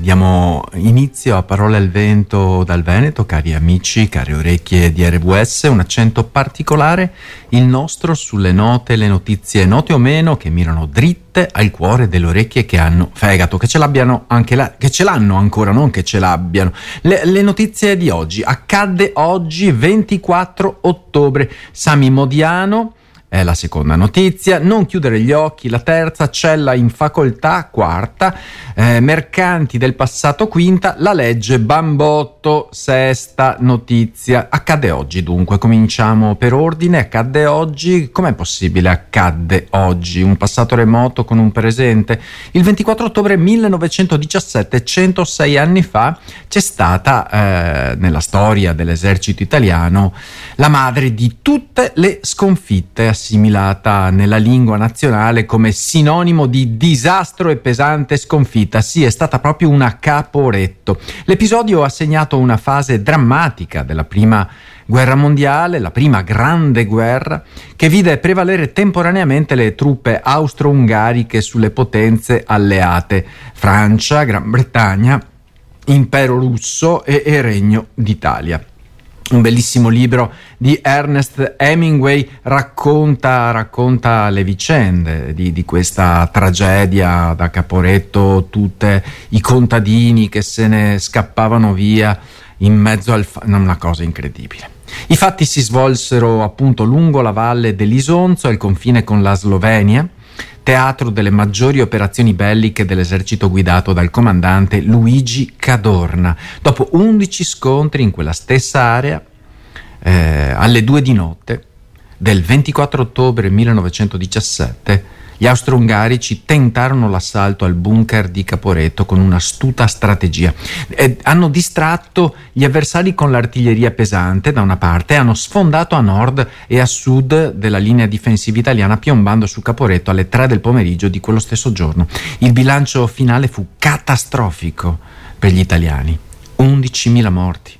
diamo inizio a Parole al Vento dal Veneto, cari amici, care orecchie di RWS, un accento particolare, il nostro sulle note, le notizie note o meno che mirano dritte al cuore delle orecchie che hanno fegato, che ce l'abbiano anche là, che ce l'hanno ancora, non che ce l'abbiano. Le, le notizie di oggi, accadde oggi 24 ottobre, Sami Modiano è la seconda notizia. Non chiudere gli occhi, la terza, cella in facoltà, quarta, eh, mercanti del passato, quinta, la legge Bambotto, sesta notizia. Accadde oggi dunque, cominciamo per ordine, accadde oggi, com'è possibile accadde oggi? Un passato remoto con un presente? Il 24 ottobre 1917, 106 anni fa, c'è stata eh, nella storia dell'esercito italiano la madre di tutte le sconfitte assimilata nella lingua nazionale come sinonimo di disastro e pesante sconfitta. Sì, è stata proprio una caporetto. L'episodio ha segnato una fase drammatica della prima guerra mondiale, la prima grande guerra, che vide prevalere temporaneamente le truppe austro-ungariche sulle potenze alleate, Francia, Gran Bretagna, Impero russo e, e Regno d'Italia un bellissimo libro di Ernest Hemingway racconta, racconta le vicende di, di, questa tragedia da Caporetto, tutti i contadini che se ne scappavano via in mezzo al... Fa- una cosa incredibile. I fatti si svolsero appunto lungo la valle dell'Isonzo, al confine con la Slovenia, teatro delle maggiori operazioni belliche dell'esercito guidato dal comandante Luigi Cadorna. Dopo 11 scontri in quella stessa area, eh, alle due di notte del 24 ottobre 1917, gli austro-ungarici tentarono l'assalto al bunker di Caporetto con un'astuta strategia. Eh, hanno distratto gli avversari con l'artiglieria pesante da una parte e hanno sfondato a nord e a sud della linea difensiva italiana piombando su Caporetto alle 3 del pomeriggio di quello stesso giorno. Il bilancio finale fu catastrofico per gli italiani. 11.000 morti,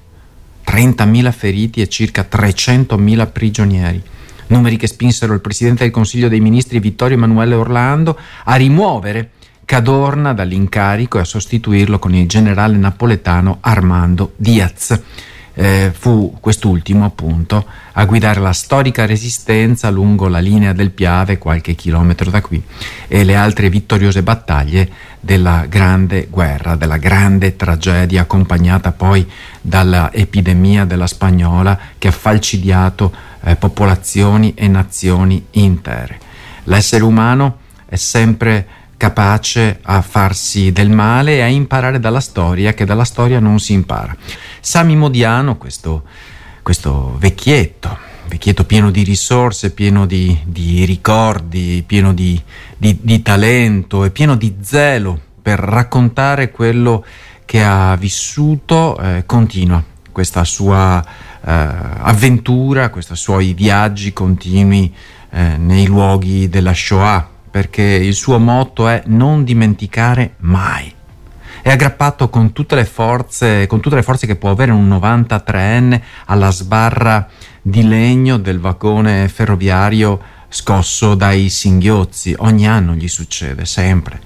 30.000 feriti e circa 300.000 prigionieri numeri che spinsero il Presidente del Consiglio dei Ministri Vittorio Emanuele Orlando a rimuovere Cadorna dall'incarico e a sostituirlo con il generale napoletano Armando Diaz. Eh, fu quest'ultimo appunto a guidare la storica resistenza lungo la linea del Piave qualche chilometro da qui e le altre vittoriose battaglie della grande guerra, della grande tragedia accompagnata poi dall'epidemia della spagnola che ha falcidiato eh, popolazioni e nazioni intere. L'essere umano è sempre capace a farsi del male e a imparare dalla storia, che dalla storia non si impara. Sami Modiano, questo, questo vecchietto, vecchietto pieno di risorse, pieno di, di ricordi, pieno di, di, di, talento e pieno di zelo per raccontare quello che ha vissuto, eh, continua questa sua avventura, questi suoi viaggi continui eh, nei luoghi della Shoah, perché il suo motto è non dimenticare mai. È aggrappato con tutte le forze, con tutte le forze che può avere un 93enne alla sbarra di legno del vagone ferroviario scosso dai singhiozzi. Ogni anno gli succede, sempre.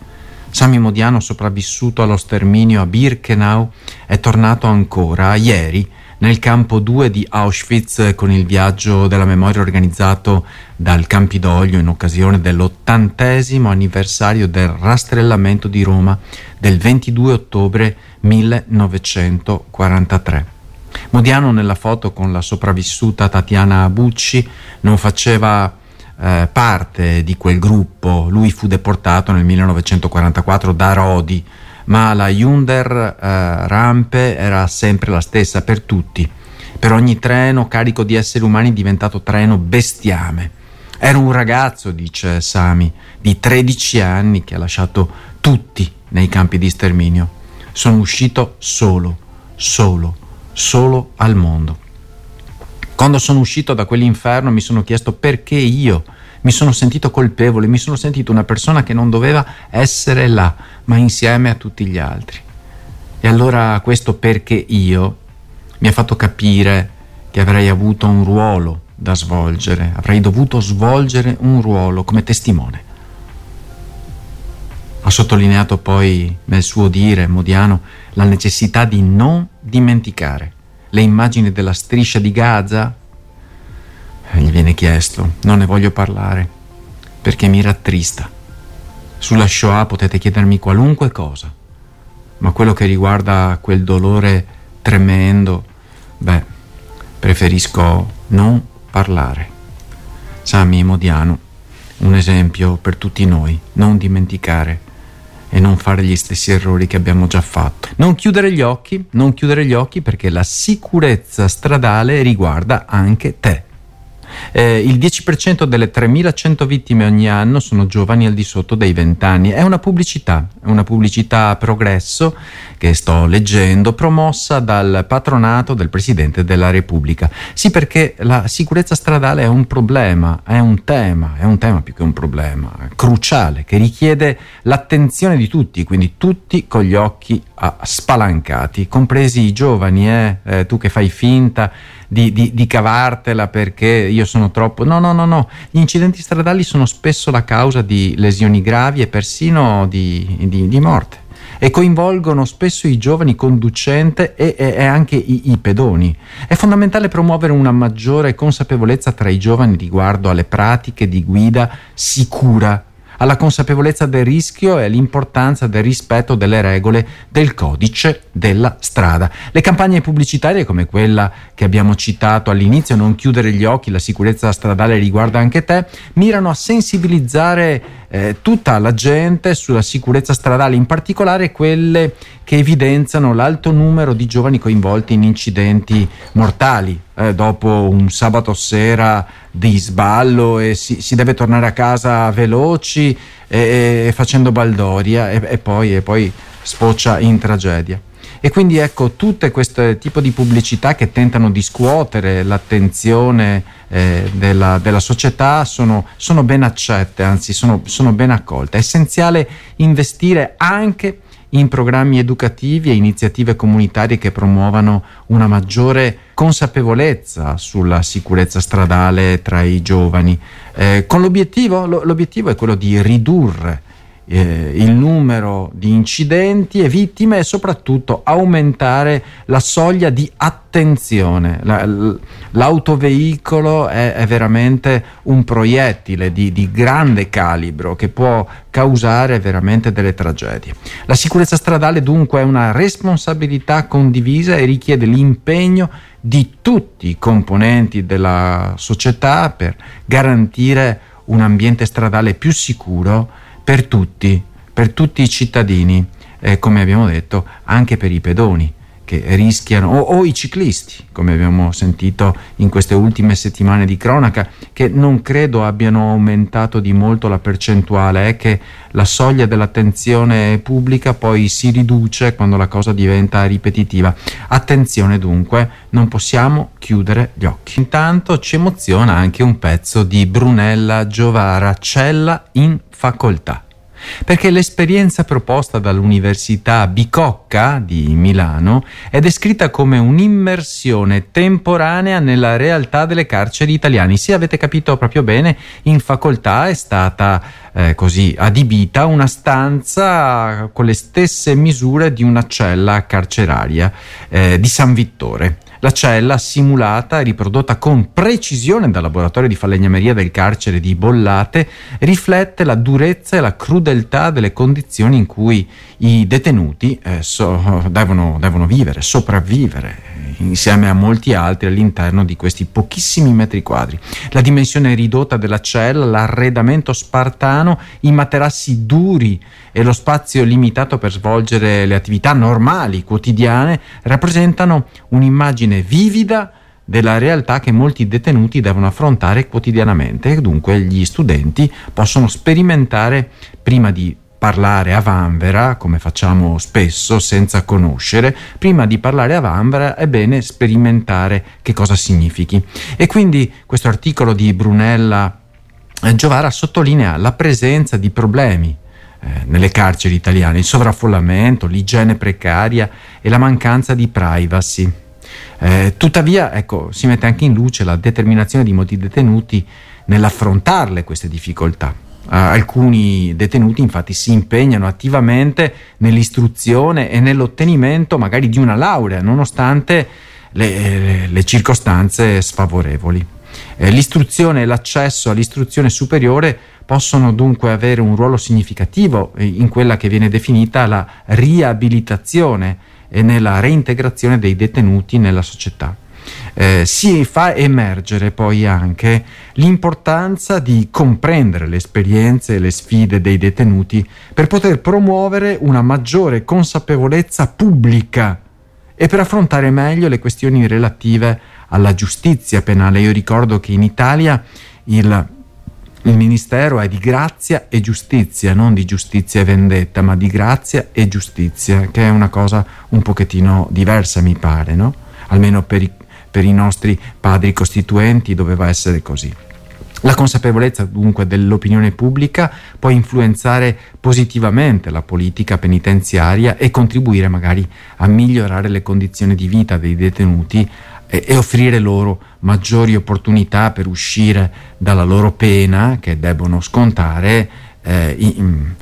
Sami Modiano, sopravvissuto allo sterminio a Birkenau, è tornato ancora ieri nel campo 2 di Auschwitz con il viaggio della memoria organizzato dal Campidoglio in occasione dell'ottantesimo anniversario del rastrellamento di Roma del 22 ottobre 1943. Modiano nella foto con la sopravvissuta Tatiana Bucci non faceva eh, parte di quel gruppo, lui fu deportato nel 1944 da Rodi ma la Hyundai eh, rampe era sempre la stessa per tutti. Per ogni treno carico di esseri umani diventato treno bestiame. Era un ragazzo, dice Sami, di 13 anni che ha lasciato tutti nei campi di sterminio. Sono uscito solo, solo, solo al mondo. Quando sono uscito da quell'inferno mi sono chiesto perché io mi sono sentito colpevole, mi sono sentito una persona che non doveva essere là, ma insieme a tutti gli altri. E allora questo perché io mi ha fatto capire che avrei avuto un ruolo da svolgere, avrei dovuto svolgere un ruolo come testimone. Ha sottolineato poi nel suo dire, Modiano, la necessità di non dimenticare le immagini della striscia di Gaza. Gli viene chiesto, non ne voglio parlare, perché mi rattrista. Sulla Shoah potete chiedermi qualunque cosa, ma quello che riguarda quel dolore tremendo, beh, preferisco non parlare. Sami Modiano, un esempio per tutti noi, non dimenticare e non fare gli stessi errori che abbiamo già fatto. Non chiudere gli occhi, non chiudere gli occhi perché la sicurezza stradale riguarda anche te. Eh, il 10% delle 3.100 vittime ogni anno sono giovani al di sotto dei 20 anni. È una pubblicità, una pubblicità a progresso che sto leggendo, promossa dal patronato del Presidente della Repubblica. Sì, perché la sicurezza stradale è un problema, è un tema, è un tema più che un problema, cruciale, che richiede l'attenzione di tutti, quindi tutti con gli occhi spalancati, compresi i giovani, eh? Eh, tu che fai finta di, di, di, cavartela perché io sono troppo... No, no, no, no, gli incidenti stradali sono spesso la causa di lesioni gravi e persino di, di morte e coinvolgono spesso i giovani conducenti e, e, e anche i, i, pedoni. È fondamentale promuovere una maggiore consapevolezza tra i giovani riguardo alle pratiche di guida sicura alla consapevolezza del rischio e all'importanza del rispetto delle regole del codice della strada. Le campagne pubblicitarie come quella che abbiamo citato all'inizio, non chiudere gli occhi, la sicurezza stradale riguarda anche te, mirano a sensibilizzare eh, tutta la gente sulla sicurezza stradale, in particolare quelle che evidenziano l'alto numero di giovani coinvolti in incidenti mortali. Eh, dopo un sabato sera di sballo e si, si deve tornare a casa veloci e, e facendo baldoria e, e, poi, e poi sfocia in tragedia. E quindi ecco, tutte queste tipo di pubblicità che tentano di scuotere l'attenzione eh, della, della, società sono, sono, ben accette, anzi sono, sono ben accolte. È essenziale investire anche in programmi educativi e iniziative comunitarie che promuovano una maggiore consapevolezza sulla sicurezza stradale tra i giovani, eh, con l'obiettivo, l'obiettivo è quello di ridurre eh, il numero di incidenti e vittime e soprattutto aumentare la soglia di attenzione. La, l'autoveicolo è, è, veramente un proiettile di, di grande calibro che può causare veramente delle tragedie. La sicurezza stradale dunque è una responsabilità condivisa e richiede l'impegno di tutti i componenti della società per garantire un ambiente stradale più sicuro per tutti, per tutti i cittadini, eh, come abbiamo detto, anche per i pedoni che rischiano, o, o, i ciclisti, come abbiamo sentito in queste ultime settimane di cronaca, che non credo abbiano aumentato di molto la percentuale, è che la soglia dell'attenzione pubblica poi si riduce quando la cosa diventa ripetitiva. Attenzione dunque, non possiamo chiudere gli occhi. Intanto ci emoziona anche un pezzo di Brunella Giovara, Cella in facoltà perché l'esperienza proposta dall'Università Bicocca di Milano è descritta come un'immersione temporanea nella realtà delle carceri italiane. Se avete capito proprio bene, in facoltà è stata eh, così adibita una stanza con le stesse misure di una cella carceraria eh, di San Vittore. La cella, simulata e riprodotta con precisione dal laboratorio di falegnameria del carcere di Bollate, riflette la durezza e la crudeltà delle condizioni in cui i detenuti eh, so, devono, devono vivere, sopravvivere insieme a molti altri all'interno di questi pochissimi metri quadri. La dimensione ridotta della cella, l'arredamento spartano, i materassi duri e lo spazio limitato per svolgere le attività normali, quotidiane, rappresentano un'immagine vivida della realtà che molti detenuti devono affrontare quotidianamente e dunque gli studenti possono sperimentare prima di parlare a vanvera, come facciamo spesso senza conoscere, prima di parlare a vanvera è bene sperimentare che cosa significhi. E quindi questo articolo di Brunella Giovara sottolinea la presenza di problemi eh, nelle carceri italiane, il sovraffollamento, l'igiene precaria e la mancanza di privacy. Eh, tuttavia, ecco, si mette anche in luce la determinazione di molti detenuti nell'affrontarle queste difficoltà. alcuni detenuti infatti si impegnano attivamente nell'istruzione e nell'ottenimento magari di una laurea, nonostante le, le circostanze sfavorevoli. Eh, l'istruzione e l'accesso all'istruzione superiore possono dunque avere un ruolo significativo in quella che viene definita la riabilitazione e nella reintegrazione dei detenuti nella società. Eh, si fa emergere poi anche l'importanza di comprendere le esperienze e le sfide dei detenuti per poter promuovere una maggiore consapevolezza pubblica e per affrontare meglio le questioni relative alla giustizia penale. Io ricordo che in Italia il, il Ministero è di grazia e giustizia, non di giustizia e vendetta, ma di grazia e giustizia, che è una cosa un pochettino diversa, mi pare, no? Almeno per i, per i nostri padri costituenti doveva essere così. La consapevolezza dunque dell'opinione pubblica può influenzare positivamente la politica penitenziaria e contribuire magari a migliorare le condizioni di vita dei detenuti e, e offrire loro maggiori opportunità per uscire dalla loro pena che debbono scontare eh, in,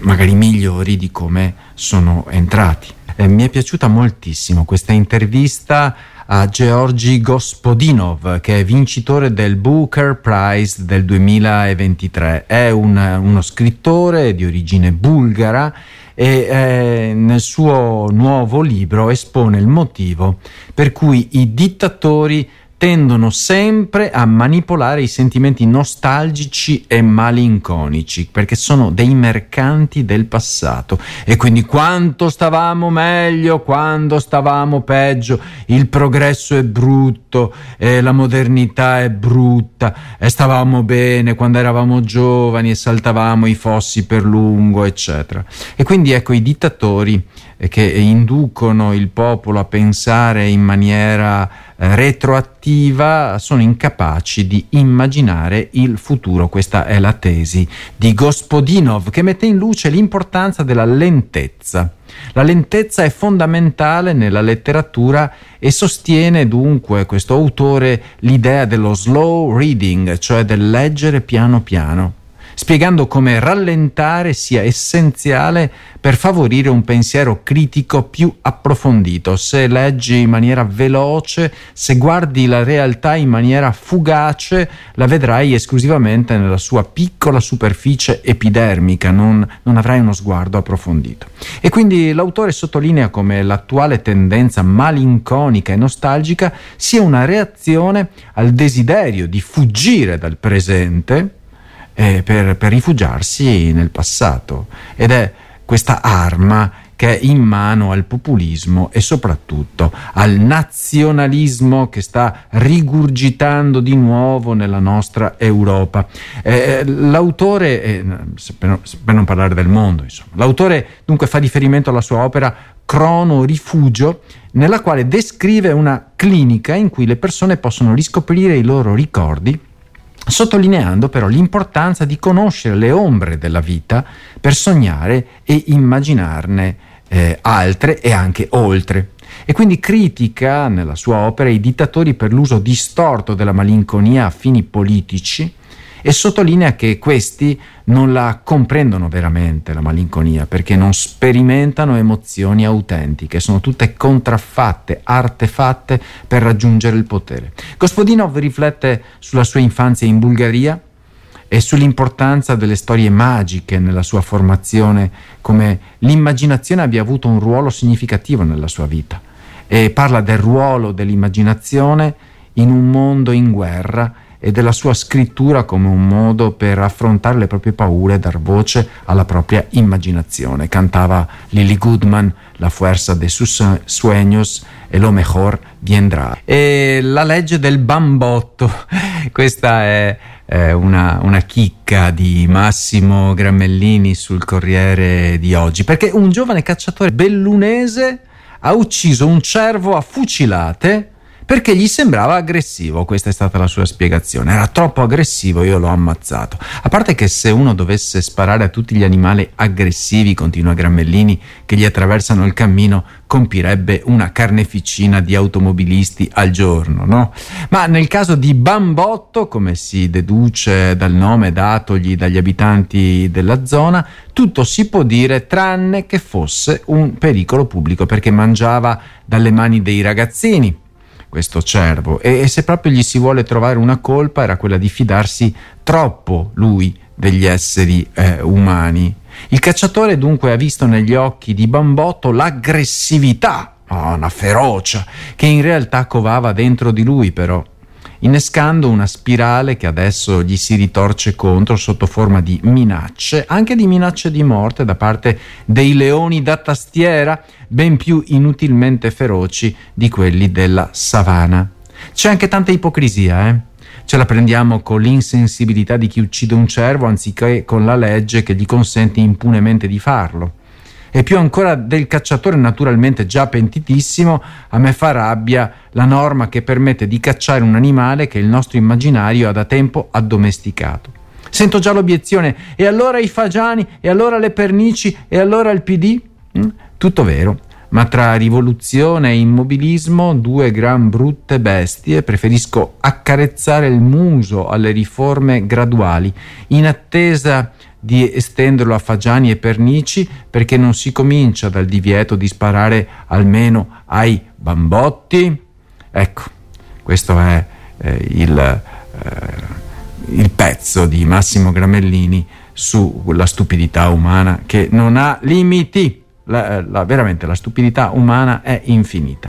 magari migliori di come sono entrati. Eh, mi è piaciuta moltissimo questa intervista a Georgi Gospodinov, che è vincitore del Booker Prize del 2023. È un, uno scrittore di origine bulgara e eh, nel suo nuovo libro espone il motivo per cui i dittatori tendono sempre a manipolare i sentimenti nostalgici e malinconici, perché sono dei mercanti del passato. E quindi quanto stavamo meglio, quando stavamo peggio, il progresso è brutto, e la modernità è brutta, e stavamo bene quando eravamo giovani e saltavamo i fossi per lungo, eccetera. E quindi ecco i dittatori eh, che inducono il popolo a pensare in maniera eh, retroattiva sono incapaci di immaginare il futuro. Questa è la tesi di Gospodinov che mette in luce l'importanza della lentezza. La lentezza è fondamentale nella letteratura e sostiene dunque questo autore l'idea dello slow reading, cioè del leggere piano piano spiegando come rallentare sia essenziale per favorire un pensiero critico più approfondito. Se leggi in maniera veloce, se guardi la realtà in maniera fugace, la vedrai esclusivamente nella sua piccola superficie epidermica, non, non avrai uno sguardo approfondito. E quindi l'autore sottolinea come l'attuale tendenza malinconica e nostalgica sia una reazione al desiderio di fuggire dal presente eh, per, per rifugiarsi nel passato ed è questa arma che è in mano al populismo e soprattutto al nazionalismo che sta rigurgitando di nuovo nella nostra Europa. Eh, l'autore, eh, per, non parlare del mondo, insomma, l'autore dunque fa riferimento alla sua opera Crono Rifugio, nella quale descrive una clinica in cui le persone possono riscoprire i loro ricordi sottolineando però l'importanza di conoscere le ombre della vita per sognare e immaginarne eh, altre e anche oltre. E quindi critica nella sua opera i dittatori per l'uso distorto della malinconia a fini politici e sottolinea che questi non la comprendono veramente la malinconia perché non sperimentano emozioni autentiche, sono tutte contraffatte, artefatte per raggiungere il potere. Gospodinov riflette sulla sua infanzia in Bulgaria e sull'importanza delle storie magiche nella sua formazione, come l'immaginazione abbia avuto un ruolo significativo nella sua vita e parla del ruolo dell'immaginazione in un mondo in guerra e della sua scrittura come un modo per affrontare le proprie paure e dar voce alla propria immaginazione. Cantava Lily Goodman, La fuerza de sus sueños e lo mejor vendrá. E la legge del bambotto, questa è una, una, chicca di Massimo Grammellini sul Corriere di oggi, perché un giovane cacciatore bellunese ha ucciso un cervo a fucilate perché gli sembrava aggressivo, questa è stata la sua spiegazione, era troppo aggressivo, io l'ho ammazzato. A parte che se uno dovesse sparare a tutti gli animali aggressivi, continua Grammellini, che gli attraversano il cammino, compirebbe una carneficina di automobilisti al giorno, no? Ma nel caso di Bambotto, come si deduce dal nome datogli dagli abitanti della zona, tutto si può dire tranne che fosse un pericolo pubblico perché mangiava dalle mani dei ragazzini questo cervo e, e se proprio gli si vuole trovare una colpa era quella di fidarsi troppo lui degli esseri eh, umani. Il cacciatore dunque ha visto negli occhi di Bambotto l'aggressività, oh, una ferocia, che in realtà covava dentro di lui però innescando una spirale che adesso gli si ritorce contro sotto forma di minacce, anche di minacce di morte da parte dei leoni da tastiera, ben più inutilmente feroci di quelli della savana. C'è anche tanta ipocrisia, eh? Ce la prendiamo con l'insensibilità di chi uccide un cervo anziché con la legge che gli consente impunemente di farlo e più ancora del cacciatore naturalmente già pentitissimo, a me fa rabbia la norma che permette di cacciare un animale che il nostro immaginario ha da tempo addomesticato. Sento già l'obiezione, e allora i fagiani, e allora le pernici, e allora il PD? Mm? Tutto vero, ma tra rivoluzione e immobilismo, due gran brutte bestie, preferisco accarezzare il muso alle riforme graduali, in attesa di estenderlo a fagiani e pernici perché non si comincia dal divieto di sparare almeno ai bambotti? Ecco, questo è eh, il, eh, il pezzo di Massimo Gramellini sulla stupidità umana che non ha limiti. La, la, veramente la stupidità umana è infinita.